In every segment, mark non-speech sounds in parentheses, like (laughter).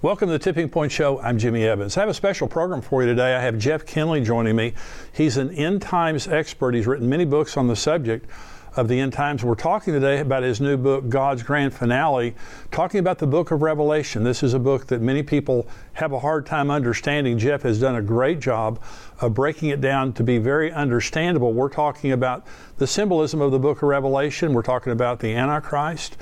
Welcome to the Tipping Point Show. I'm Jimmy Evans. I have a special program for you today. I have Jeff Kinley joining me. He's an end times expert. He's written many books on the subject of the end times. We're talking today about his new book, God's Grand Finale, talking about the book of Revelation. This is a book that many people have a hard time understanding. Jeff has done a great job of breaking it down to be very understandable. We're talking about the symbolism of the book of Revelation, we're talking about the Antichrist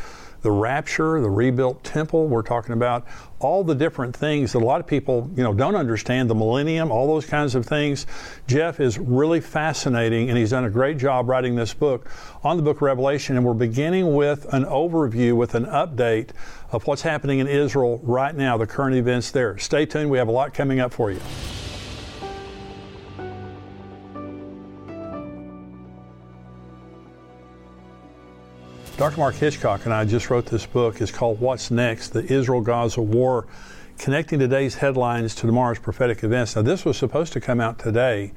the rapture, the rebuilt temple. We're talking about all the different things that a lot of people, you know, don't understand, the millennium, all those kinds of things. Jeff is really fascinating and he's done a great job writing this book on the book of Revelation and we're beginning with an overview with an update of what's happening in Israel right now, the current events there. Stay tuned, we have a lot coming up for you. Dr. Mark Hitchcock and I just wrote this book. It's called What's Next? The Israel Gaza War, connecting today's headlines to tomorrow's prophetic events. Now, this was supposed to come out today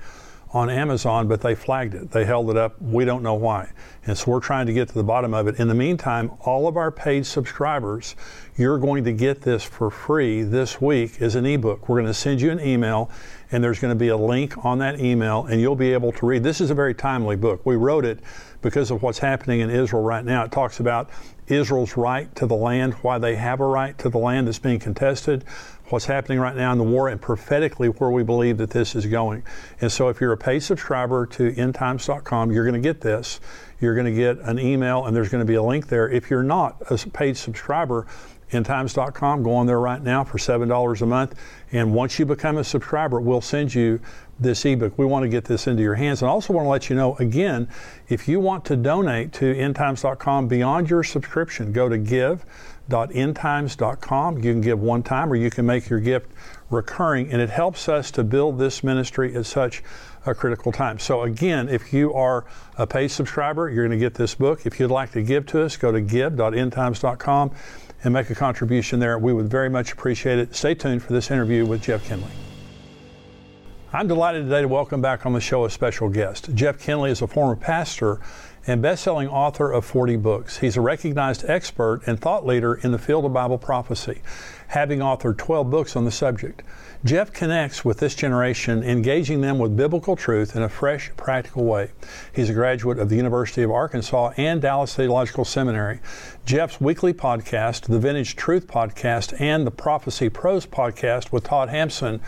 on Amazon, but they flagged it. They held it up. We don't know why. And so we're trying to get to the bottom of it. In the meantime, all of our paid subscribers, you're going to get this for free this week as an ebook. We're going to send you an email, and there's going to be a link on that email, and you'll be able to read. This is a very timely book. We wrote it because of what's happening in Israel right now. It talks about Israel's right to the land, why they have a right to the land that's being contested, what's happening right now in the war, and prophetically where we believe that this is going. And so if you're a paid subscriber to endtimes.com, you're going to get this. You're going to get an email, and there's going to be a link there. If you're not a paid subscriber, endtimes.com. Go on there right now for $7 a month. And once you become a subscriber, we'll send you this ebook. We want to get this into your hands. And I also want to let you know again, if you want to donate to endtimes.com beyond your subscription, go to give.endtimes.com. You can give one time or you can make your gift recurring, and it helps us to build this ministry at such a critical time. So, again, if you are a paid subscriber, you're going to get this book. If you'd like to give to us, go to give.endtimes.com and make a contribution there. We would very much appreciate it. Stay tuned for this interview with Jeff Kinley. I'm delighted today to welcome back on the show a special guest. Jeff Kinley is a former pastor and best-selling author of 40 books. He's a recognized expert and thought leader in the field of Bible prophecy, having authored 12 books on the subject. Jeff connects with this generation, engaging them with biblical truth in a fresh, practical way. He's a graduate of the University of Arkansas and Dallas Theological Seminary. Jeff's weekly podcast, the Vintage Truth Podcast, and the Prophecy Pros Podcast with Todd Hampson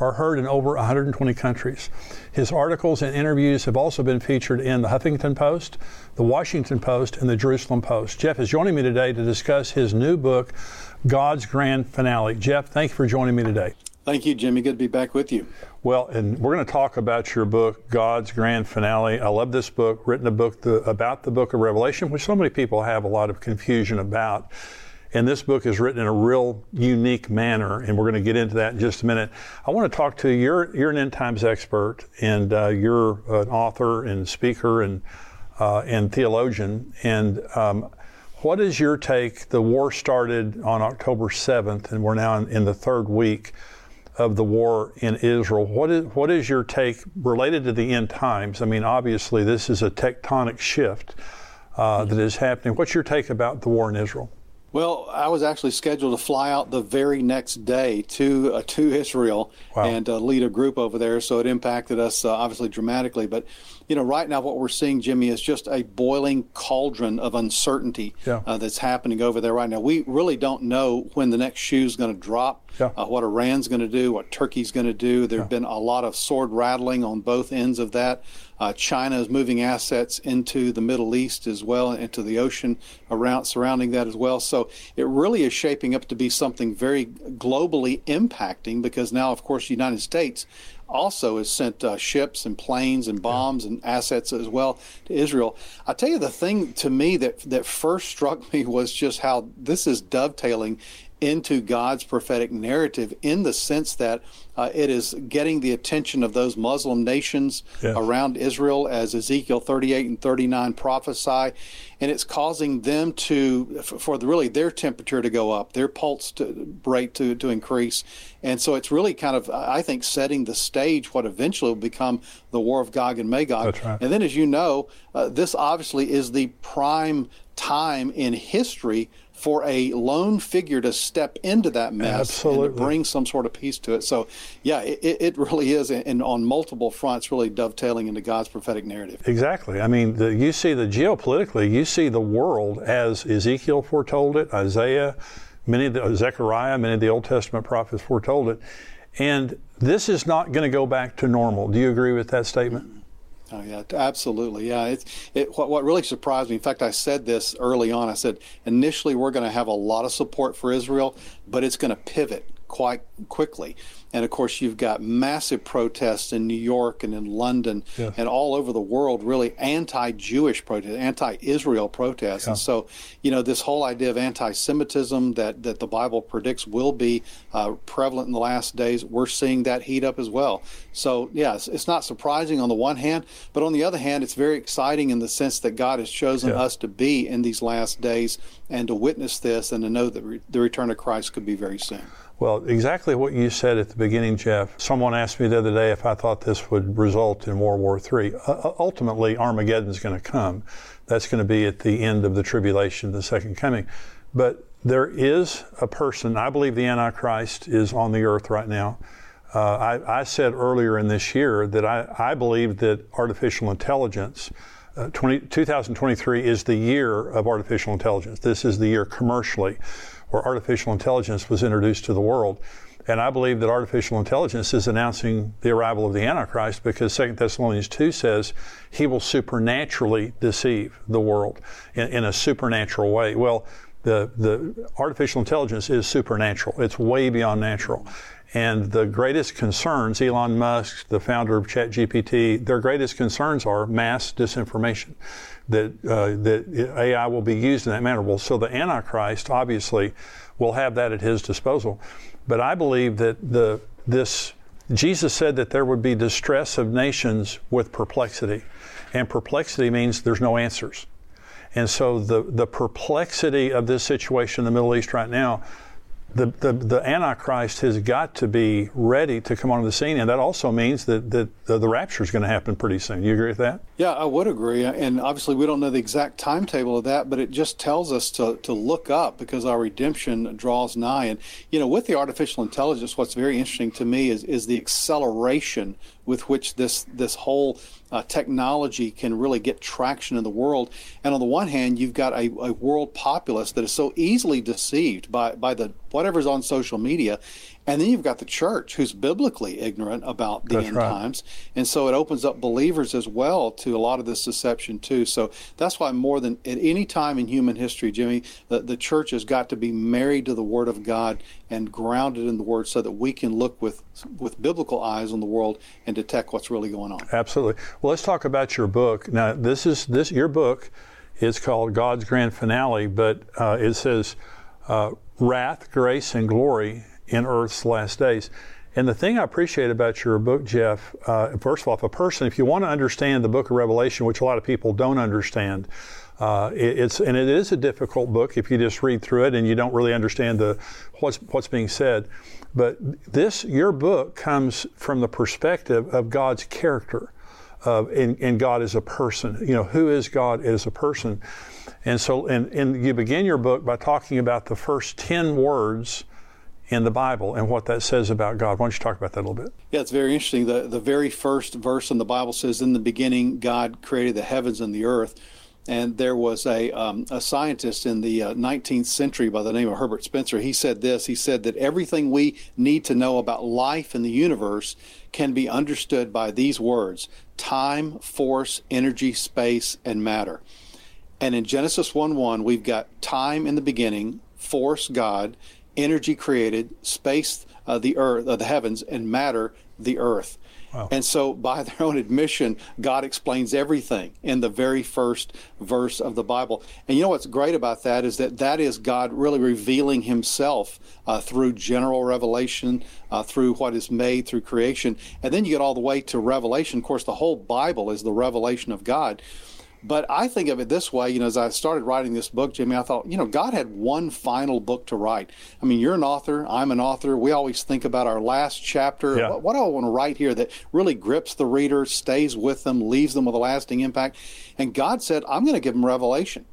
are heard in over 120 countries. His articles and interviews have also been featured in the Huffington Post, the Washington Post, and the Jerusalem Post. Jeff is joining me today to discuss his new book, God's Grand Finale. Jeff, thank you for joining me today. Thank you, Jimmy. Good to be back with you. Well, and we're going to talk about your book, God's Grand Finale. I love this book, written a book the, about the book of Revelation, which so many people have a lot of confusion about. And this book is written in a real unique manner, and we're going to get into that in just a minute. I want to talk to you. You're, you're an end times expert, and uh, you're an author and speaker and, uh, and theologian. And um, what is your take? The war started on October 7th, and we're now in, in the third week of the war in Israel. What is, what is your take related to the end times? I mean, obviously, this is a tectonic shift uh, that is happening. What's your take about the war in Israel? Well, I was actually scheduled to fly out the very next day to uh, to Israel wow. and uh, lead a group over there, so it impacted us uh, obviously dramatically. But you know, right now what we're seeing, Jimmy, is just a boiling cauldron of uncertainty yeah. Uh, that's happening over there right now. We really don't know when the next shoe is going to drop, yeah. Uh, what Iran's going to do, what Turkey's going to do. There have yeah. been a lot of sword rattling on both ends of that. Uh, China is moving assets into the Middle East as well, into the ocean around surrounding that as well. So it really is shaping up to be something very globally impacting because now, of course, the United States also has sent uh, ships and planes and bombs and assets as well to Israel. I tell you, the thing to me that that first struck (laughs) me was just how this is dovetailing into God's prophetic narrative in the sense that uh, it is getting the attention of those Muslim nations yes. around Israel, as Ezekiel 38 and 39 prophesy, and it's causing them to, for the, really their temperature to go up, their pulse to, rate to, to increase. And so it's really kind of, I think, setting the stage what eventually will become the war of Gog and Magog. Right. And then, as you know, uh, this obviously is the prime time in history for a lone figure to step into that mess Absolutely. and to bring some sort of peace to it. So, yeah, it, it really is, and on multiple fronts, really dovetailing into God's prophetic narrative. Exactly. I mean, the, you see the geopolitically, you see the world as Ezekiel foretold it, Isaiah, many of the, Zechariah, many of the Old Testament prophets foretold it, and this is not going to go back to normal. Do you agree with that statement? Oh yeah, absolutely. Yeah, it's it. What, what really surprised me. In fact, I said this early on. I said initially we're going to have a lot of support for Israel, but it's going to pivot quite quickly. And of course, you've got massive protests in New York and in London yes. and all over the world, really anti Jewish protests, anti Israel protests. Yeah. And so, you know, this whole idea of anti Semitism that, that the Bible predicts will be uh, prevalent in the last days, we're seeing that heat up as well. So, yeah, it's, it's, not surprising on the one hand, but on the other hand, it's very exciting in the sense that God has chosen yeah. us to be in these last days and to witness this and to know that re- the return of Christ could be very soon. Well, exactly what you said at the beginning, Jeff. Someone asked me the other day if I thought this would result in World War III. Uh, ultimately, Armageddon is going to come. That's going to be at the end of the tribulation, the second coming. But there is a person, I believe the Antichrist is on the earth right now. Uh, I, I, said earlier in this year that I, I believe that artificial intelligence, uh, 20, 2023 is the year of artificial intelligence. This is the year commercially where artificial intelligence was introduced to the world. And I believe that artificial intelligence is announcing the arrival of the Antichrist because 2 Thessalonians 2 says he will supernaturally deceive the world in, in a supernatural way. Well, the, the artificial intelligence is supernatural. It's way beyond natural. And the greatest concerns, Elon Musk, the founder of ChatGPT, their greatest concerns are mass disinformation that uh, that AI will be used in that manner. Well, so the Antichrist obviously will have that at his disposal, but I believe that the this Jesus said that there would be distress of nations with perplexity, and perplexity means there's no answers. And so the the perplexity of this situation in the Middle East right now the, the, the, Antichrist has got to be ready to come onto the scene, and that also means that, that the, the rapture is going to happen pretty soon. You agree with that? Yeah, I would agree. And obviously, we don't know the exact timetable of that, but it just tells us to, to look up because our redemption draws nigh. And, you know, with the artificial intelligence, what's very interesting to me is, is the acceleration with which this this whole uh, technology can really get traction in the world. And on the one hand, you've got a, a world populace that is so easily deceived by by the whatever's on social media, and then you've got the church who's biblically ignorant about the that's end right. times. And so it opens up believers as well to a lot of this deception too. So that's why more than at any time in human history, Jimmy, the, the church has got to be married to the Word of God and grounded in the Word so that we can look with with biblical eyes on the world and detect what's really going on. Absolutely. Well, let's talk about your book. Now, this is this your book is called God's Grand Finale, but uh, it says uh, wrath, grace, and glory in Earth's last days. And the thing I appreciate about your book, Jeff, uh, first of all, if a person, if you want to understand the book of Revelation, which a lot of people don't understand, uh, it, it's and it is a difficult book if you just read through it and you don't really understand the what's what's being said. But this, your book, comes from the perspective of God's character, of in, in God as a person. You know, who is God as a person? And so, and, and you begin your book by talking about the first ten words in the Bible and what that says about God. Why don't you talk about that a little bit? Yeah, it's very interesting. The, the very first verse in the Bible says, In the beginning, God created the heavens and the earth. And there was a, um, a scientist in the uh, 19th century by the name of Herbert Spencer. He said this He said that everything we need to know about life in the universe can be understood by these words time, force, energy, space, and matter. And in Genesis 1 1, we've got time in the beginning, force, God, energy created, space, uh, the earth, uh, the heavens, and matter, the earth. Wow. And so, by their own admission, God explains everything in the very first verse of the Bible. And you know what's great about that is that that is God really revealing Himself uh, through general revelation, uh, through what is made, through creation. And then you get all the way to Revelation. Of course, the whole Bible is the revelation of God. But I think of it this way, you know, as I started writing this book, Jimmy, I thought, you know, God had one final book to write. I mean, you're an author, I'm an author. We always think about our last chapter. Yeah. What, what do I want to write here that really grips the reader, stays with them, leaves them with a lasting impact? And God said, I'm going to give them revelation.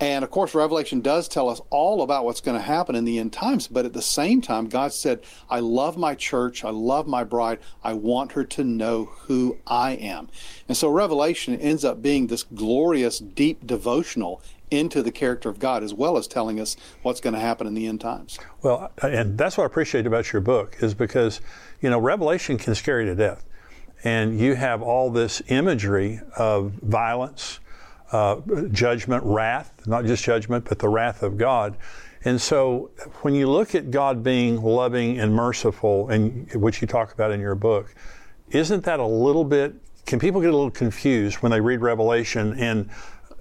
And of course, Revelation does tell us all about what's going to happen in the end times. But at the same time, God said, I love my church. I love my bride. I want her to know who I am. And so Revelation ends up being this glorious, deep devotional into the character of God, as well as telling us what's going to happen in the end times. Well, and that's what I appreciate about your book, is because, you know, Revelation can scare you to death. And you have all this imagery of violence uh, judgment, wrath, not just judgment, but the wrath of God. And so when you look at God being loving and merciful, and which you talk about in your book, isn't that a little bit, can people get a little confused when they read Revelation and,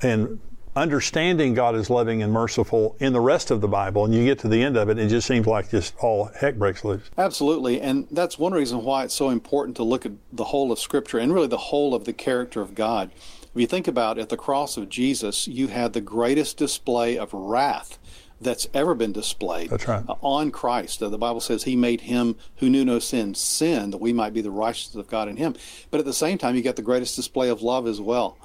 and understanding God is loving and merciful in the rest of the Bible, and you get to the end of it, it just seems like just all heck breaks loose. Absolutely, and that's one reason why it's so important to look at the whole of Scripture and really the whole of the character of God. If you think about at the cross of Jesus, you had the greatest display of wrath that's ever been displayed right. on Christ. The Bible says he made him who knew no sin sin that we might be the righteousness of God in him. But at the same time, you get the greatest display of love as well.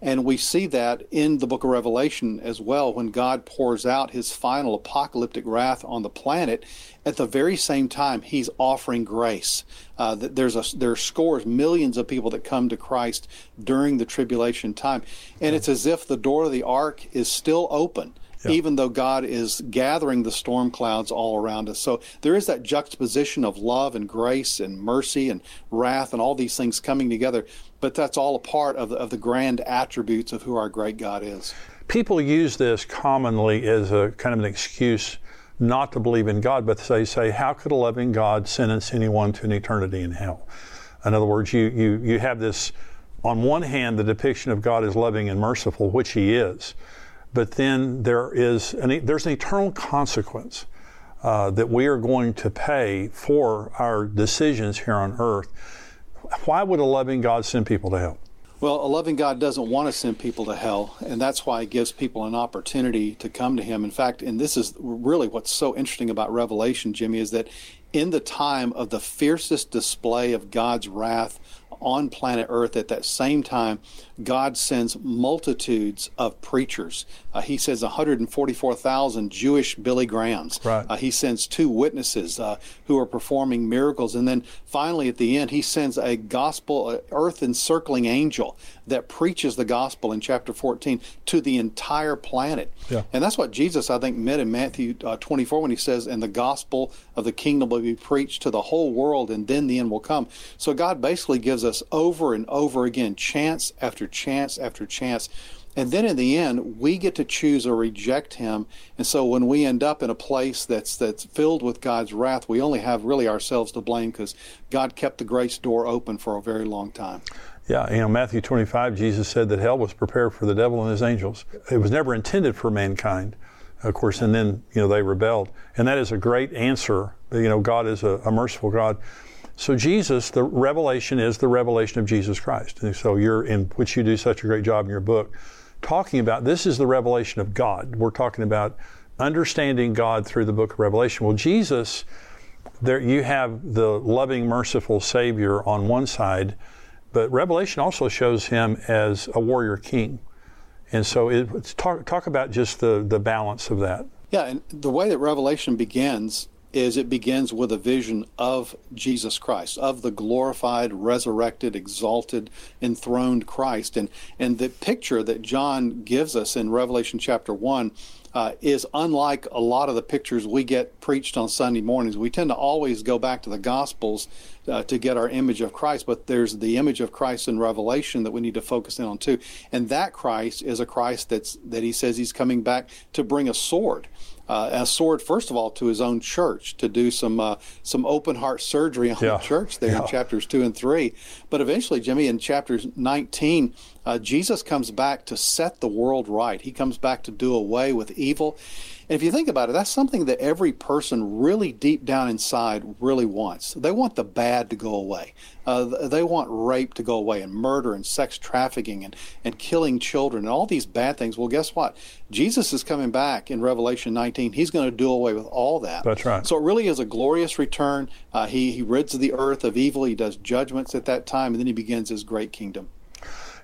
And we see that in the book of Revelation as well when God pours out his final apocalyptic wrath on the planet. At the very same time, he's offering grace. Uh, there's a, there are scores, millions of people that come to Christ during the tribulation time. And it's as if the door of the ark is still open. Yeah. even though God is gathering the storm clouds all around us. So there is that juxtaposition of love and grace and mercy and wrath and all these things coming together but that's all a part of the, of the grand attributes of who our great God is. People use this commonly as a kind of an excuse not to believe in God, but they say, how could a loving God sentence anyone to an eternity in hell? In other words, you, you, you have this, on one hand, the depiction of God as loving and merciful, which He is, but then there is an, there's an eternal consequence uh, that we are going to pay for our decisions here on earth why would a loving God send people to hell? Well, a loving God doesn't want to send people to hell, and that's why He gives people an opportunity to come to Him. In fact, and this is really what's so interesting about Revelation, Jimmy, is that in the time of the fiercest display of God's wrath on planet Earth at that same time, God sends multitudes of preachers. Uh, he says 144,000 Jewish Billy Grahams. Right. Uh, he sends two witnesses uh, who are performing miracles. And then finally, at the end, he sends a gospel, earth encircling angel that preaches the gospel in chapter 14 to the entire planet. Yeah. And that's what Jesus, I think, meant in Matthew uh, 24 when he says, And the gospel of the kingdom will be preached to the whole world, and then the end will come. So God basically gives us over and over again, chance after after chance after chance. And then in the end, we get to choose or reject him. And so when we end up in a place that's that's filled with God's wrath, we only have really ourselves to blame because God kept the grace door open for a very long time. Yeah, you know, Matthew 25, Jesus said that hell was prepared for the devil and his angels. It was never intended for mankind, of course, and then, you know, they rebelled. And that is a great answer. You know, God is a, a merciful God. So Jesus, the revelation is the revelation of Jesus Christ. And so you're in which you do such a great job in your book, talking about this is the revelation of God. We're talking about understanding God through the book of Revelation. Well, Jesus, there you have the loving, merciful Savior on one side, but Revelation also shows him as a warrior king. And so it, talk, talk about just the, the balance of that. Yeah, and the way that Revelation begins is it begins with a vision of Jesus Christ, of the glorified, resurrected, exalted, enthroned Christ. And, and the picture that John gives us in Revelation chapter 1 uh, is unlike a lot of the pictures we get preached on Sunday mornings. We tend to always go back to the Gospels uh, to get our image of Christ, but there's the image of Christ in Revelation that we need to focus in on too. And that Christ is a Christ that's that he says he's coming back to bring a sword uh, a sword, first of all, to his own church to do some uh, some open heart surgery on yeah. the church there yeah. in chapters two and three. But eventually, Jimmy, in chapters 19, uh, Jesus comes back to set the world right. He comes back to do away with evil. And if you think about it, that's something that every person really deep down inside really wants. They want the bad to go away. Uh, they want rape to go away and murder and sex trafficking and, and killing children and all these bad things. Well, guess what? Jesus is coming back in Revelation 19. He's going to do away with all that. That's right. So it really is a glorious return. Uh, he, he rids the earth of evil. He does judgments at that time, and then he begins his great kingdom.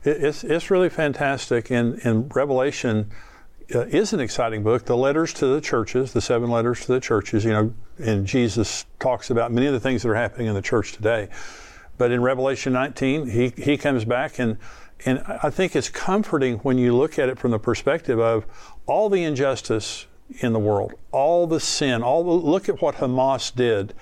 It's, it's really fantastic. And, in Revelation, uh, is an exciting book. The letters to the churches, the seven letters to the churches, you know, and Jesus talks about many of the things that are happening in the church today. But in Revelation 19, he, he comes back and and I think it's comforting when you look at it from the perspective of all the injustice in the world, all the sin, all the, look at what Hamas did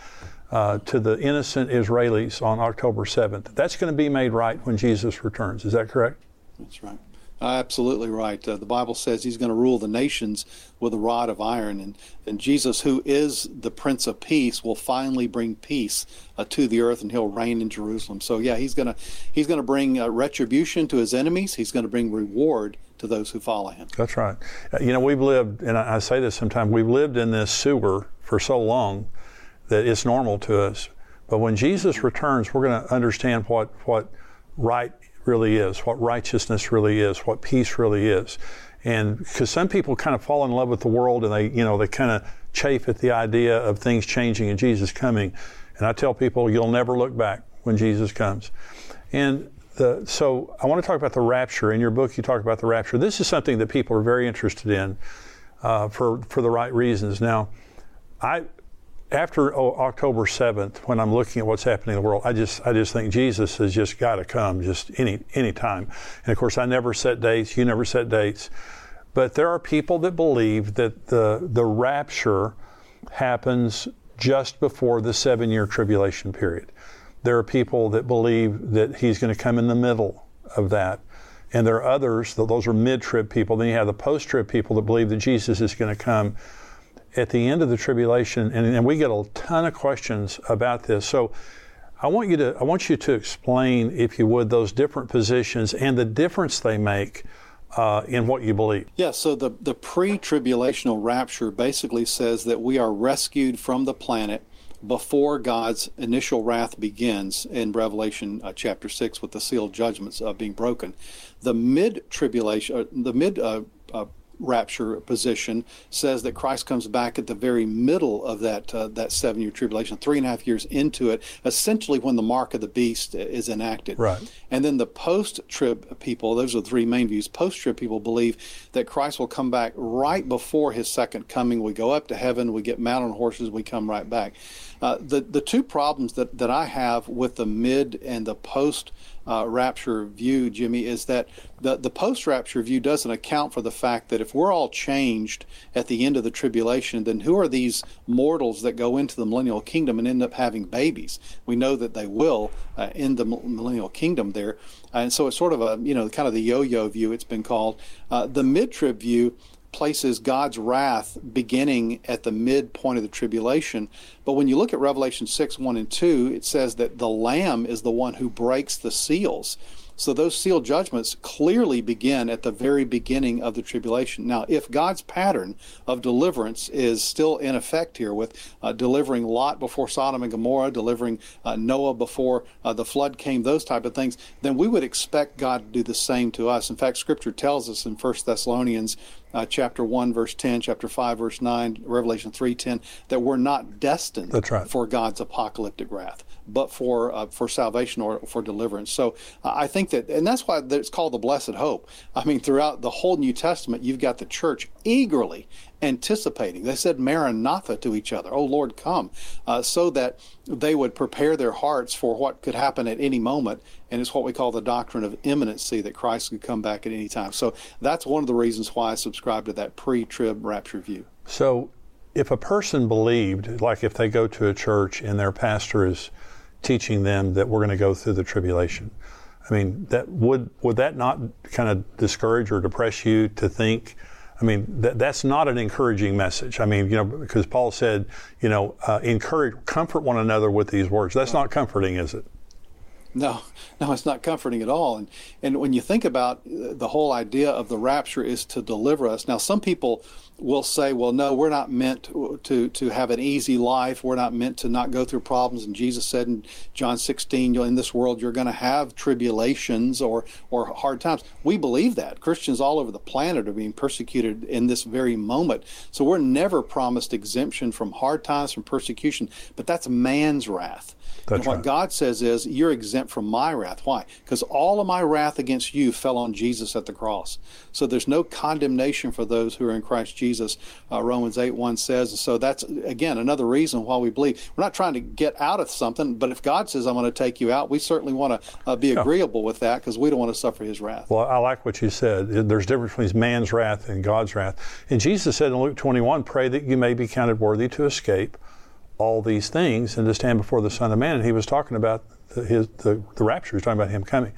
uh, to the innocent Israelis on October 7th. That's going to be made right when Jesus returns. Is that correct? That's right. Absolutely right. Uh, the Bible says he's going to rule the nations with a rod of iron. And, and Jesus, who is the Prince of Peace, will finally bring peace uh, to the earth and he'll reign in Jerusalem. So, yeah, he's going to he's going to bring uh, retribution to his enemies, he's going to bring reward to those who follow him. That's right. Uh, you know, we've lived, and I, I say this sometimes, we've lived in this sewer for so long that it's normal to us. But when Jesus returns, we're going to understand what, what right really is, what righteousness really is, what peace really is. And because some people kind of fall in love with the world and they, you know, they kind of chafe at the idea of things changing and Jesus coming. And I tell people, you'll never look back when Jesus comes. And the, so I want to talk about the rapture. In your book, you talk about the rapture. This is something that people are very interested in uh, for for the right reasons. Now, I after oh, October 7th, when I'm looking at what's happening in the world, I just I just think Jesus has just got to come just any any time. And of course, I never set dates. You never set dates. But there are people that believe that the the rapture happens just before the seven year tribulation period. There are people that believe that he's going to come in the middle of that. And there are others, those are mid trib people. Then you have the post trib people that believe that Jesus is going to come at the end of the tribulation, and, and, we get a ton of questions about this. So I want you to I want you to explain, if you would, those different positions and the difference they make uh, in what you believe. Yeah, so the the pre-tribulational rapture basically says that we are rescued from the planet before God's initial wrath begins in Revelation uh, chapter six with the sealed judgments uh, being broken. The mid tribulation, uh, the mid uh, uh, rapture position says that Christ comes back at the very middle of that uh, that seven year tribulation, three and a half years into it, essentially when the mark of the beast is enacted. Right. And then the post trib people, those are the three main views. Post trib people believe that Christ will come back right before his second coming. We go up to heaven, we get mounted on horses, we come right back. Uh, the the two problems that, that I have with the mid and the post uh, rapture view, Jimmy, is that the, the post rapture view doesn't account for the fact that if we're all changed at the end of the tribulation, then who are these mortals that go into the millennial kingdom and end up having babies? We know that they will uh, in the millennial kingdom there. And so it's sort of a, you know, kind of the yo yo view, it's been called. Uh, the mid trib view places God's wrath beginning at the midpoint of the tribulation. But when you look at Revelation 6 1 and 2, it says that the Lamb is the one who breaks the seals. So those sealed judgments clearly begin at the very beginning of the tribulation. Now, if God's pattern of deliverance is still in effect here, with uh, delivering Lot before Sodom and Gomorrah, delivering uh, Noah before uh, the flood came, those type of things, then we would expect God to do the same to us. In fact, Scripture tells us in 1 Thessalonians uh, chapter 1 verse 10 chapter 5 verse 9 revelation 3.10 that we're not destined right. for god's apocalyptic wrath but for uh, for salvation or for deliverance. So uh, I think that, and that's why it's called the blessed hope. I mean, throughout the whole New Testament, you've got the church eagerly anticipating. They said Maranatha to each other, "Oh Lord, come," uh, so that they would prepare their hearts for what could happen at any moment. And it's what we call the doctrine of imminency that Christ could come back at any time. So that's one of the reasons why I subscribe to that pre-trib rapture view. So if a person believed, like if they go to a church and their pastor is teaching them that we're going to go through the tribulation. I mean, that would would that not kind of discourage or depress you to think? I mean, that, that's not an encouraging message. I mean, you know, because Paul said, you know, uh, encourage, comfort one another with these words. That's not comforting, is it? No, no, it's not comforting at all. And and when you think about the whole idea of the rapture is to deliver us. Now, some people will say, well, no, we're not meant to, to have an easy life. We're not meant to not go through problems. And Jesus said in John 16, in this world, you're going to have tribulations or, or hard times. We believe that. Christians all over the planet are being persecuted in this very moment. So we're never promised exemption from hard times, from persecution. But that's man's wrath. That's and what right. God says is, you're exempt exempt from my wrath. Why? Because all of my wrath against you fell on Jesus at the cross. So there's no condemnation for those who are in Christ Jesus, uh, Romans 8 1 says. And so that's, again, another reason why we believe. We're not trying to get out of something, but if God says, I'm going to take you out, we certainly want to uh, be agreeable with that because we don't want to suffer his wrath. Well, I like what you said. There's a difference between man's wrath and God's wrath. And Jesus said in Luke 21, pray that you may be counted worthy to escape all these things and to stand before the Son of Man. And he was talking about the, his, the, the rapture. He was talking about him coming.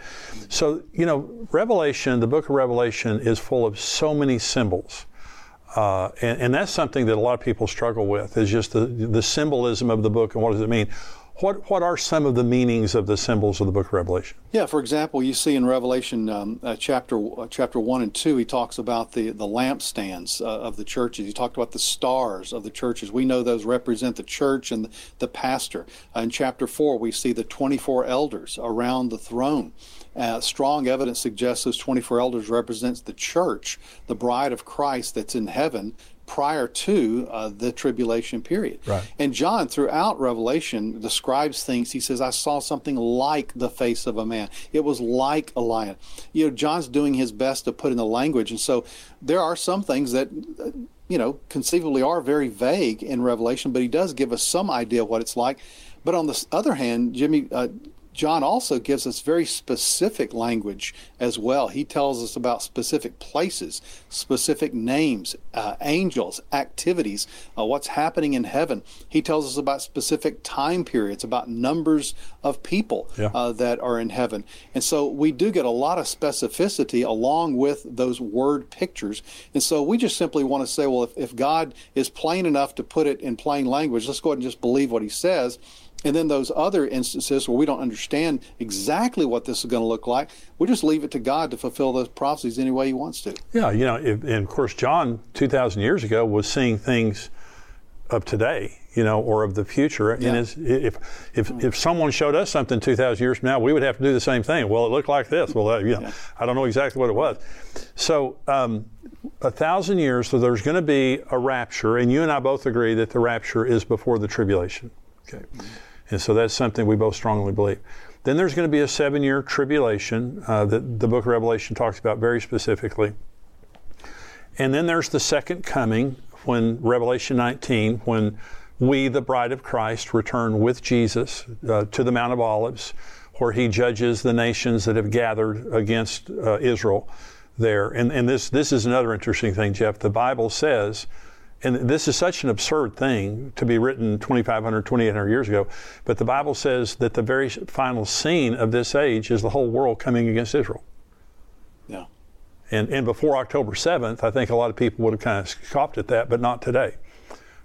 So, you know, Revelation, the book of Revelation, is full of so many symbols. Uh, and, and, that's something that a lot of people struggle with is just the, the symbolism of the book and what does it mean. What, what are some of the meanings of the symbols of the book of Revelation? Yeah, for example, you see in Revelation um, uh, chapter uh, chapter one and two, he talks about the the lampstands uh, of the churches. He talked about the stars of the churches. We know those represent the church and the, pastor. In chapter four, we see the twenty four elders around the throne. Uh, strong evidence suggests those 24 elders represents the church, the bride of Christ that's in heaven, prior to uh, the tribulation period. Right. And John, throughout Revelation, describes things. He says, I saw something like the face of a man. It was like a lion. You know, John's doing his best to put in the language. And so there are some things that. Uh, you know, conceivably are very vague in Revelation, but he does give us some idea of what it's like. But on the other hand, Jimmy, uh, John also gives us very specific language as well. He tells us about specific places, specific names, uh, angels, activities, uh, what's happening in heaven. He tells us about specific time periods, about numbers of people yeah. uh, that are in heaven. And so we do get a lot of specificity along with those word pictures. And so we just simply want to say, well, if, if God is plain enough to put it in plain language, let's go ahead and just believe what he says and then those other instances where we don't understand exactly what this is going to look like, we just leave it to God to fulfill those prophecies any way He wants to. Yeah, you know, if, and of course, John, 2,000 years ago, was seeing things of today, you know, or of the future. Yeah. And if, if, if someone showed us something 2,000 years from now, we would have to do the same thing. Well, it looked like this. Well, uh, you know, yeah. I don't know exactly what it was. So, um, a thousand years, so there's going to be a rapture, and you and I both agree that the rapture is before the tribulation. Okay. Mm-hmm. And so that's something we both strongly believe. Then there's going to be a seven year tribulation uh, that the book of Revelation talks about very specifically. And then there's the second coming when Revelation 19, when we, the bride of Christ, return with Jesus uh, to the Mount of Olives, where he judges the nations that have gathered against uh, Israel there. And, and this, this is another interesting thing, Jeff. The Bible says and this is such an absurd thing to be written 2,500, 2,800 years ago, but the Bible says that the very final scene of this age is the whole world coming against Israel. Yeah. And, and before October 7th, I think a lot of people would have kind of scoffed at that, but not today.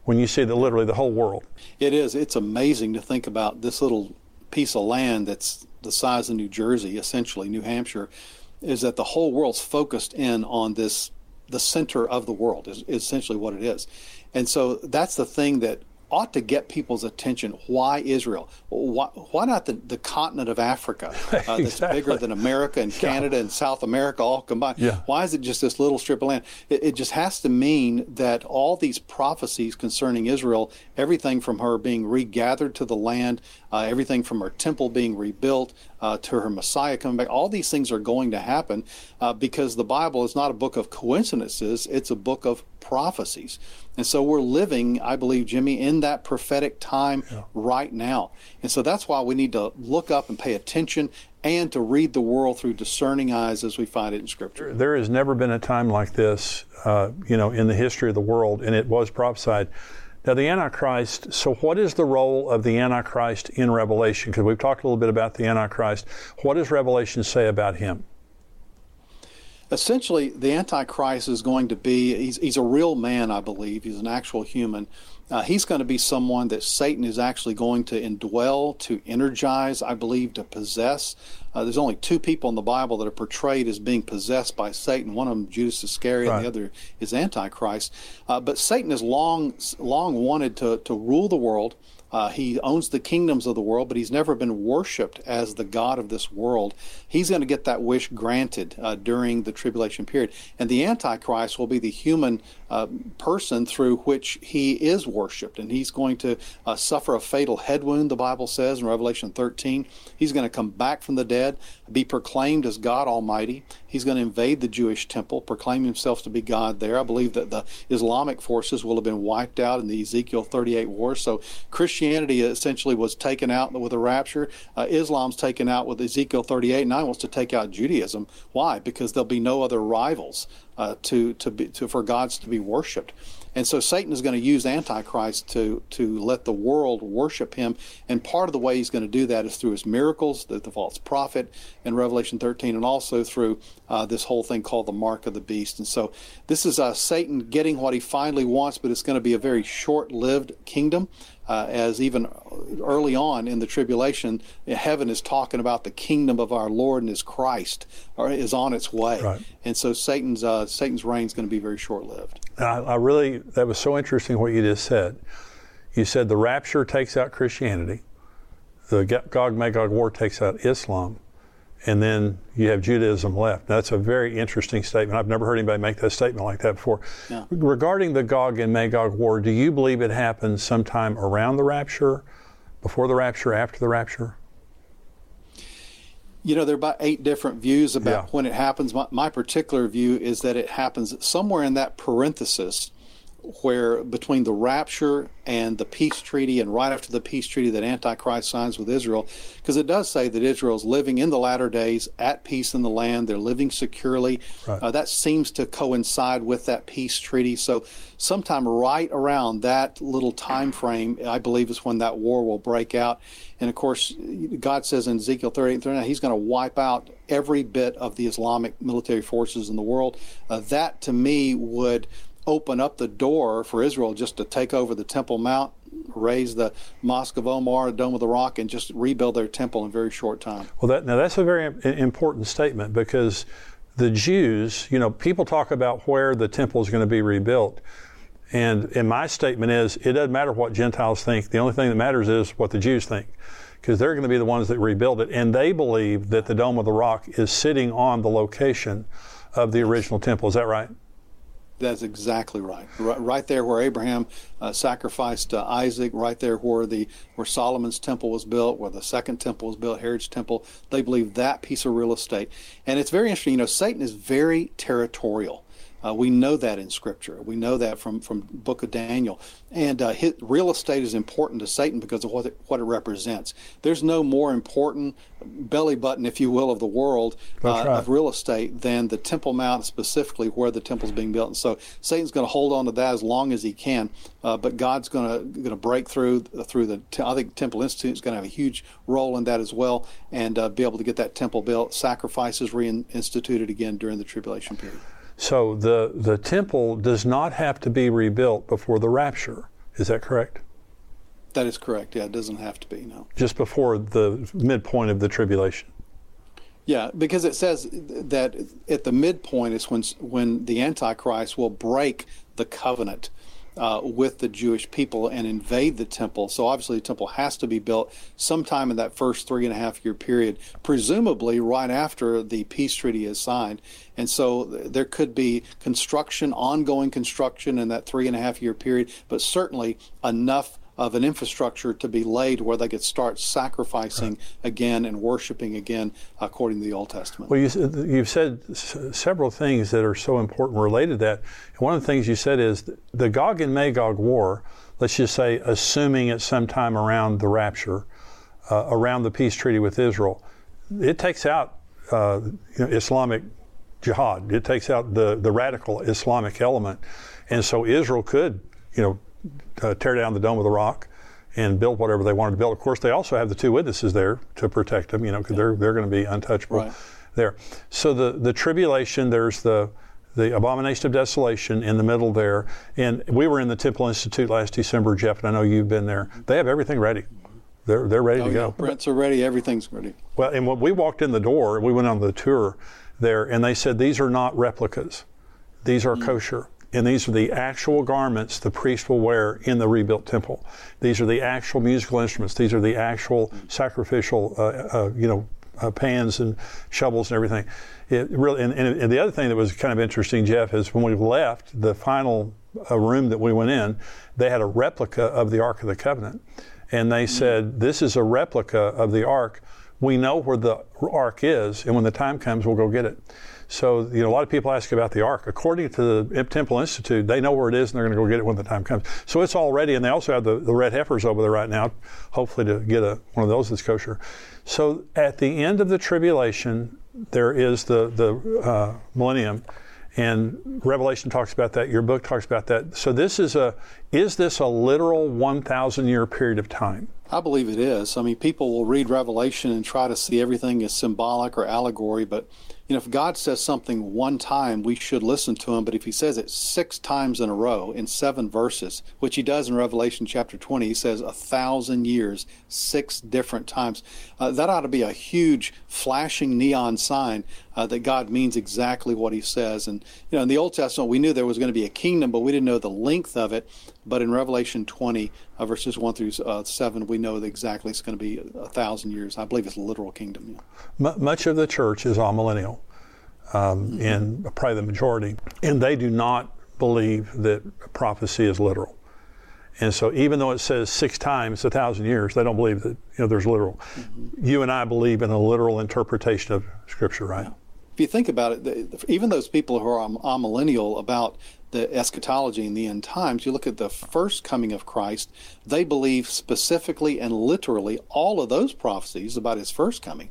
When you see that literally the whole world. It is. It's amazing to think about this little piece of land that's the size of New Jersey, essentially, New Hampshire, is that the whole world's focused in on this the center of the world is, is essentially what it is. And so that's the thing that ought to get people's attention. Why Israel? Why, why not the, the continent of Africa (laughs) uh, that's exactly. bigger than America and Canada yeah. and South America all combined? Yeah. Why is it just this little strip of land? It, it, just has to mean that all these prophecies concerning Israel, everything from her being regathered to the land, uh, everything from her temple being rebuilt uh, to her Messiah coming back, all these things are going to happen uh, because the Bible is not a book of coincidences, it's a book of prophecies. And so we're living, I believe, Jimmy, in that prophetic time yeah. right now. And so that's why we need to look up and pay attention and to read the world through discerning eyes as we find it in Scripture. There has never been a time like this, uh, you know, in the history of the world, and it was prophesied. Now, the Antichrist, so what is the role of the Antichrist in Revelation? Because we've talked a little bit about the Antichrist. What does Revelation say about him? essentially the antichrist is going to be he's, he's a real man i believe he's an actual human uh, he's going to be someone that satan is actually going to indwell to energize i believe to possess uh, there's only two people in the bible that are portrayed as being possessed by satan one of them judas iscariot right. and the other is antichrist uh, but satan has long long wanted to, to rule the world Uh, he owns the kingdoms of the world, but he's never been worshipped as the God of this world. He's going to get that wish granted uh, during the tribulation period. And the Antichrist will be the human uh, person through which he is worshipped. And he's going to uh, suffer a fatal head wound, the Bible says in Revelation 13. He's going to come back from the dead, be proclaimed as God Almighty. He's going to invade the Jewish temple, proclaim himself to be God there. I believe that the Islamic forces will have been wiped out in the Ezekiel 38 war. So Christianity essentially was taken out with the rapture. Uh, Islam's taken out with Ezekiel 38. Now wants to take out Judaism. Why? Because there'll be no other rivals uh, to to be to, for gods to be worshipped. And so Satan is going to use Antichrist to to let the world worship him. And part of the way he's going to do that is through his miracles, the, the false prophet in Revelation 13, and also through uh, this whole thing called the mark of the beast. And so this is uh, Satan getting what he finally wants, but it's going to be a very short-lived kingdom uh, as even early on in the tribulation, heaven is talking about the kingdom of our Lord and His Christ or is on its way, right. and so Satan's uh, Satan's reign is going to be very short lived. I, I really that was so interesting what you just said. You said the rapture takes out Christianity, the Gog Magog war takes out Islam, and then you have Judaism left. That's a very interesting statement. I've never heard anybody make that statement like that before. Yeah. Regarding the Gog and Magog war, do you believe it happens sometime around the rapture, before the rapture, after the rapture? You know, there are about eight different views about yeah. when it happens. My, my particular view is that it happens somewhere in that parenthesis where between the rapture and the peace treaty and right after the peace treaty that antichrist signs with israel because it does say that israel is living in the latter days at peace in the land. They're living securely. Right. uh, that seems to coincide with that peace treaty. So sometime right around that little time frame i believe is when that war will break out. And of course god says in ezekiel 38 39 he's going to wipe out every bit of the islamic military forces in the world. Uh, that to me would open up the door for Israel just to take over the Temple Mount, raze the Mosque of Omar, the Dome of the Rock, and just rebuild their temple in very short time. Well, that, now that's a very important statement because the Jews, you know, people talk about where the temple is going to be rebuilt. And, and my statement is it doesn't matter what Gentiles think. The only thing that matters is what the Jews think because they're going to be the ones that rebuild it. And they believe that the Dome of the Rock is sitting on the location of the original temple. Is that right? That's exactly right. right. Right, there where Abraham uh, sacrificed uh, Isaac, right there where the where Solomon's temple was built, where the second temple was built, Herod's temple. They believe that piece of real estate, and it's very interesting. You know, Satan is very territorial. Uh, we know that in Scripture. We know that from from Book of Daniel. And uh, his, real estate is important to Satan because of what it, what it represents. There's no more important belly button, if you will, of the world uh, right. of real estate than the Temple Mount, specifically where the temple is being built. And so Satan's going to hold on to that as long as he can. Uh, but God's going to going to break through through the. I think Temple Institute is going to have a huge role in that as well, and uh, be able to get that temple built. Sacrifices reinstituted again during the tribulation period. So the, the temple does not have to be rebuilt before the rapture. Is that correct? That is correct. Yeah, it doesn't have to be, no. Just before the midpoint of the tribulation. Yeah, because it says that at the midpoint is when when the Antichrist will break the covenant uh, with the Jewish people and invade the temple. So obviously, the temple has to be built sometime in that first three and a half year period, presumably right after the peace treaty is signed. And so there could be construction, ongoing construction in that three and a half year period, but certainly enough of an infrastructure to be laid where they could start sacrificing right. again and worshiping again according to the Old Testament. Well, you, have said s- several things that are so important related to that. And one of the things you said is the Gog and Magog war, let's just say, assuming at some time around the rapture, uh, around the peace treaty with Israel, it takes out uh, you know, Islamic jihad. It takes out the, the radical Islamic element. And so Israel could, you know, uh, tear down the Dome of the Rock and build whatever they wanted to build. Of course, they also have the two witnesses there to protect them, you know, because they're, they're going to be untouchable right. there. So the, the tribulation, there's the, the abomination of desolation in the middle there. And we were in the Temple Institute last December, Jeff, and I know you've been there. They have everything ready. They're, they're ready oh, to yeah. go. Prints are ready. Everything's ready. Well, and when we walked in the door, we went on the tour there, and they said these are not replicas. These are mm-hmm. kosher And these are the actual garments the priest will wear in the rebuilt temple. These are the actual musical instruments. These are the actual sacrificial, uh, uh, you know, uh, pans and shovels and everything. It really, and, and, and, the other thing that was kind of interesting, Jeff, is when we left the final uh, room that we went in, they had a replica of the Ark of the Covenant, and they said, "This is a replica of the Ark. We know where the Ark is, and when the time comes, we'll go get it." So, you know, a lot of people ask about the Ark. According to the Temple Institute, they know where it is and they're going to go get it when the time comes. So it's all ready, and they also have the, the red heifers over there right now, hopefully to get a, one of those that's kosher. So at the end of the tribulation, there is the, the uh, millennium, and Revelation talks about that. Your book talks about that. So this is a, is this a literal 1,000 year period of time? I believe it is. I mean, people will read Revelation and try to see everything as symbolic or allegory, but you know, if God says something one time, we should listen to him. But if he says it six times in a row in seven verses, which he does in Revelation chapter 20, he says a thousand years, six different times. Uh, that ought to be a huge flashing neon sign uh, that God means exactly what he says. And, you know, in the Old Testament, we knew there was going to be a kingdom, but we didn't know the length of it. But in Revelation 20, uh, verses 1 through uh, 7, we know that exactly it's going to be a, thousand years. I believe it's a literal kingdom. Yeah. M- much of the church is amillennial, um, mm-hmm. and probably the majority, and they do not believe that prophecy is literal. And so, even though it says six times a thousand years, they don't believe that you know there's literal. Mm-hmm. You and I believe in a literal interpretation of Scripture, right? If you think about it, even those people who are amillennial about the eschatology and the end times, you look at the first coming of Christ, they believe specifically and literally all of those prophecies about his first coming.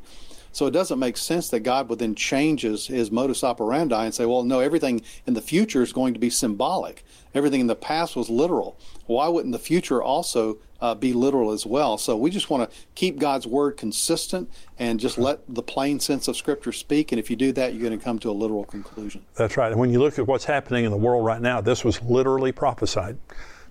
So it doesn't make sense that God would then change his, his modus operandi and say, well, no, everything in the future is going to be symbolic. Everything in the past was literal. Why wouldn't the future also uh, be literal as well? So we just want to keep God's word consistent and just let the plain sense of Scripture speak. And if you do that, you're going to come to a literal conclusion. That's right. And when you look at what's happening in the world right now, this was literally prophesied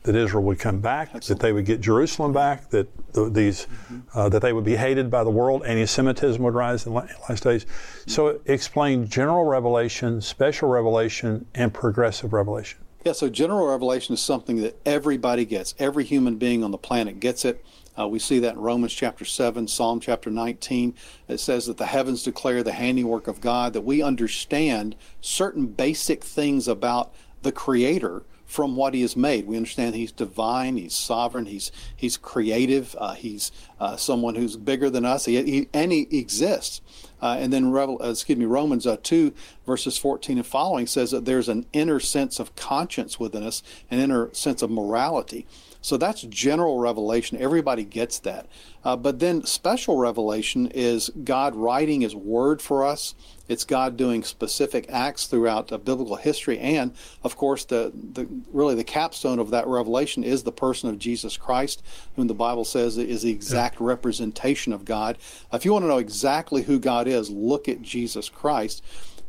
that Israel would come back, Absolutely. that they would get Jerusalem back, that the, these mm-hmm. uh, that they would be hated by the world, anti-Semitism would rise in the last days. Mm-hmm. So explain general revelation, special revelation, and progressive revelation. Yeah, so general revelation is something that everybody gets. Every human being on the planet gets it. Uh, we see that in Romans chapter 7, Psalm chapter 19. It says that the heavens declare the handiwork of God, that we understand certain basic things about the Creator from what he has made. We understand he's divine, he's sovereign, he's he's creative, uh, he's uh, someone who's bigger than us, he, he, and he exists. Uh, and then, Revel, uh, excuse me, Romans uh, 2, verses 14 and following says that there's an inner sense of conscience within us, an inner sense of morality. So that's general revelation. Everybody gets that. Uh, but then special revelation is God writing His Word for us. It's God doing specific acts throughout biblical history, and of course, the, the really the capstone of that revelation is the person of Jesus Christ, whom the Bible says is the exact representation of God. If you want to know exactly who God is, look at Jesus Christ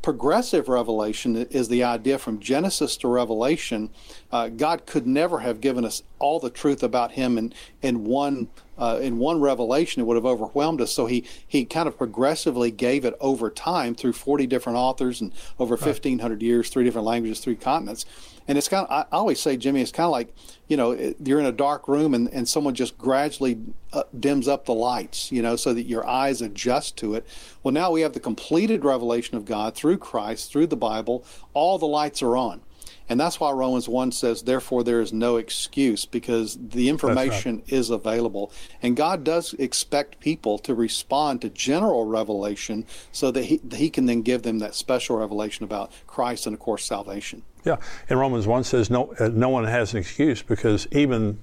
progressive revelation is the idea from Genesis to Revelation. Uh, God could never have given us all the truth about Him in in one uh, in one revelation. It would have overwhelmed us. So He He kind of progressively gave it over time through forty different authors and over fifteen hundred years, three different languages, three continents. And it's kind of, I always say, Jimmy, it's kind of like, you know, you're in a dark room and, and someone just gradually uh, dims up the lights, you know, so that your eyes adjust to it. Well, now we have the completed revelation of God through Christ, through the Bible. All the lights are on. And that's why Romans 1 says, therefore, there is no excuse because the information right. is available. And God does expect people to respond to general revelation so that he, he can then give them that special revelation about Christ and, of course, salvation. Yeah. And Romans 1 says, no, uh, no one has an excuse because even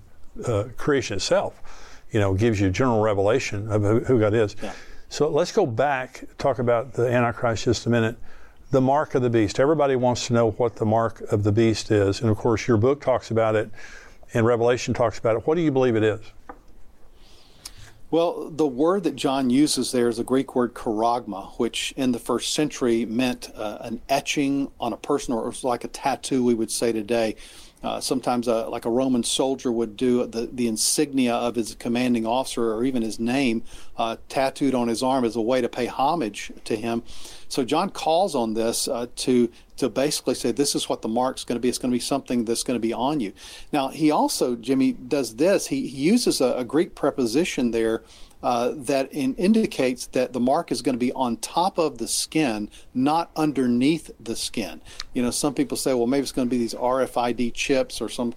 uh, creation itself, you know, gives you general revelation of who God is. Yeah. So let's go back, talk about the Antichrist just a minute the mark of the beast. Everybody wants to know what the mark of the beast is. And of course, your book talks about it, and Revelation talks about it. What do you believe it is? Well, the word that John uses there is the Greek word charagma, which in the first century meant uh, an etching on a person, or it was like a tattoo, we would say today. Uh, sometimes, uh, like a Roman soldier would do, the, the insignia of his commanding officer or even his name uh, tattooed on his arm as a way to pay homage to him. So John calls on this uh, to to basically say this is what the mark's going to be. It's going to be something that's going to be on you. Now, he also, Jimmy, does this. He, he uses a, a Greek preposition there uh, that in, indicates that the mark is going to be on top of the skin, not underneath the skin. You know, some people say, well, maybe it's going to be these RFID chips or some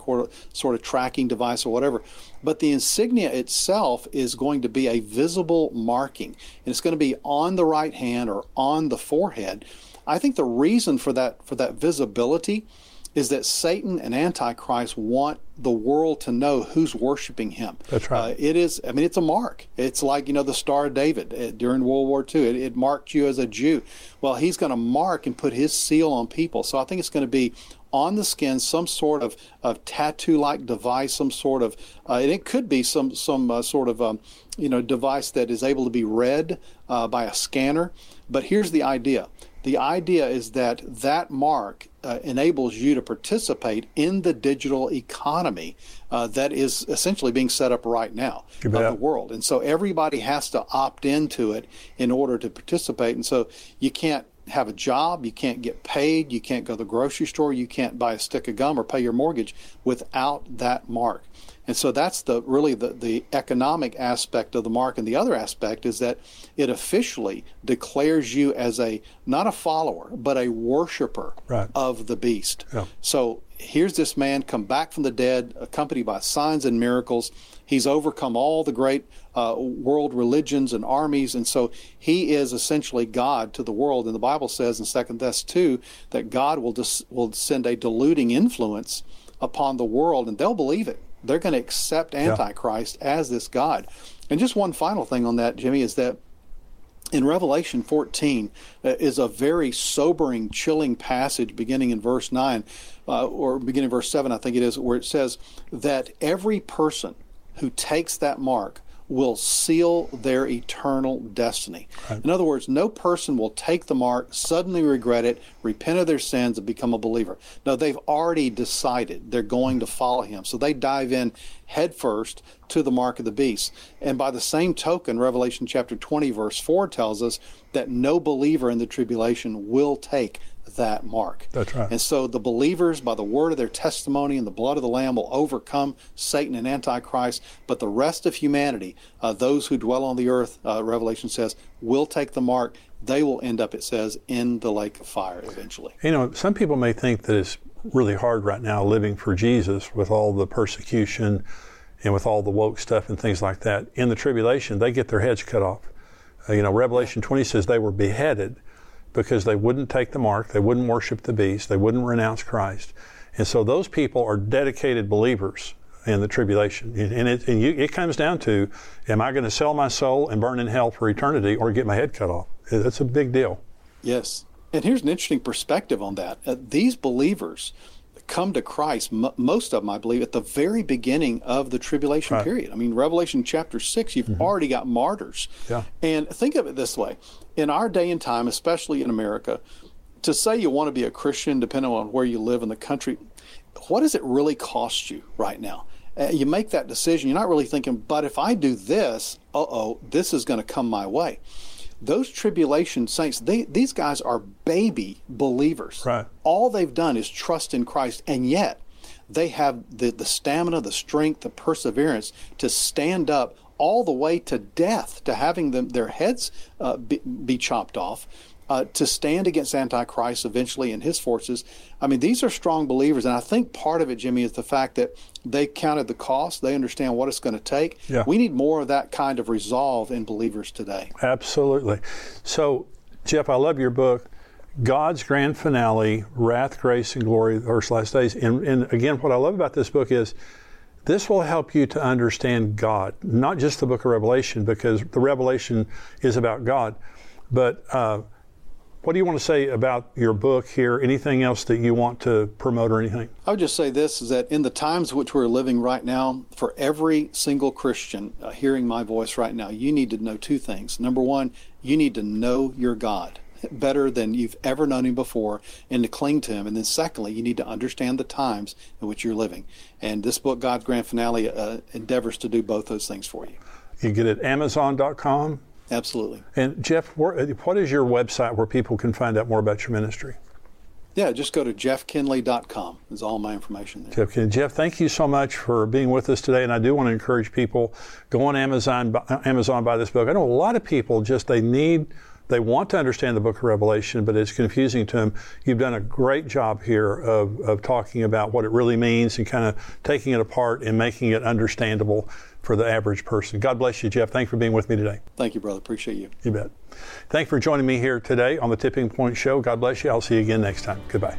sort of tracking device or whatever. But the insignia itself is going to be a visible marking, and it's going to be on the right hand or on the forehead. I think the reason for that for that visibility is that Satan and Antichrist want the world to know who's worshiping him. That's right. Uh, it is, I mean, it's a mark. It's like, you know, the Star of David uh, during World War II. It, it marked you as a Jew. Well, he's going to mark and put his seal on people. So I think it's going to be on the skin some sort of, of tattoo-like device, some sort of, uh, and it could be some some uh, sort of um, you know device that is able to be read uh, by a scanner. But here's the idea: the idea is that that mark uh, enables you to participate in the digital economy uh, that is essentially being set up right now of the world. And so everybody has to opt into it in order to participate. And so you can't have a job, you can't get paid, you can't go to the grocery store, you can't buy a stick of gum or pay your mortgage without that mark. And so that's the really the, the economic aspect of the mark. And the other aspect is that it officially declares you as a not a follower, but a worshiper right. of the beast. Yeah. So here's this man come back from the dead, accompanied by signs and miracles. He's overcome all the great uh, world religions and armies, and so he is essentially God to the world. And the Bible says in Second Thess two that God will dis- will send a deluding influence upon the world, and they'll believe it they're going to accept Antichrist yeah. as this God. And just one final thing on that, Jimmy, is that in Revelation 14 uh, is a very sobering, chilling passage beginning in verse 9, uh, or beginning verse 7, I think it is, where it says that every person who takes that mark will seal their eternal destiny. Right. In other words, no person will take the mark, suddenly regret it, repent of their sins, and become a believer. No, they've already decided they're going to follow him. So they dive in headfirst to the mark of the beast. And by the same token, Revelation chapter 20, verse 4 tells us that no believer in the tribulation will take that mark. That's right. And so the believers, by the word of their testimony and the blood of the Lamb, will overcome Satan and Antichrist. But the rest of humanity, uh, those who dwell on the earth, uh, Revelation says, will take the mark. They will end up, it says, in the lake of fire eventually. You know, some people may think that it's really hard right now living for Jesus with all the persecution and with all the woke stuff and things like that. In the tribulation, they get their heads cut off. Uh, you know, Revelation 20 says they were beheaded because they wouldn't take the mark, they wouldn't worship the beast, they wouldn't renounce Christ. And so those people are dedicated believers in the tribulation. And it, and you, it comes down to am I going to sell my soul and burn in hell for eternity or get my head cut off? That's a big deal. Yes. And here's an interesting perspective on that. Uh, these believers, come to Christ, m- most of them, I believe, at the very beginning of the tribulation right. period. I mean, Revelation chapter 6, you've mm-hmm. already got martyrs. Yeah. And think of it this way in our day and time, especially in America, to say you want to be a Christian, depending on where you live in the country, what does it really cost you right now? Uh, you make that decision, you're not really thinking, but if I do this, uh oh, this is going to come my way those tribulation saints, they, these guys are baby believers. Right. All they've done is trust in Christ, and yet they have the, the stamina, the strength, the perseverance to stand up all the way to death, to having them, their heads uh, be, be chopped off uh, to stand against Antichrist eventually and his forces. I mean, these are strong believers, and I think part of it, Jimmy, is the fact that they counted the cost. They understand what it's going to take. Yeah. We need more of that kind of resolve in believers today. Absolutely. So, Jeff, I love your book. God's grand finale, wrath, grace, and glory, the first last days. And, and again, what I love about this book is this will help you to understand God, not just the book of Revelation, because the Revelation is about God, but uh, what do you want to say about your book here? Anything else that you want to promote or anything? I would just say this is that in the times which we're living right now, for every single Christian uh, hearing my voice right now, you need to know two things. Number one, you need to know your God better than you've ever known him before and to cling to him. And then secondly, you need to understand the times in which you're living. And this book, God's Grand Finale, uh, endeavors to do both those things for you. You get it at Amazon.com, Absolutely. And Jeff, what is your website where people can find out more about your ministry? Yeah, just go to jeffkinley.com. Is all my information there. Jeff. Jeff, thank you so much for being with us today. And I do want to encourage people go on Amazon, Amazon buy this book. I know a lot of people just they need they want to understand the book of Revelation, but it's confusing to them. You've done a great job here of, of talking about what it really means and kind of taking it apart and making it understandable for the average person. God bless you, Jeff. Thanks for being with me today. Thank you, brother. Appreciate you. You bet. Thanks for joining me here today on the Tipping Point Show. God bless you. I'll see you again next time. Goodbye.